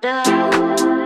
down.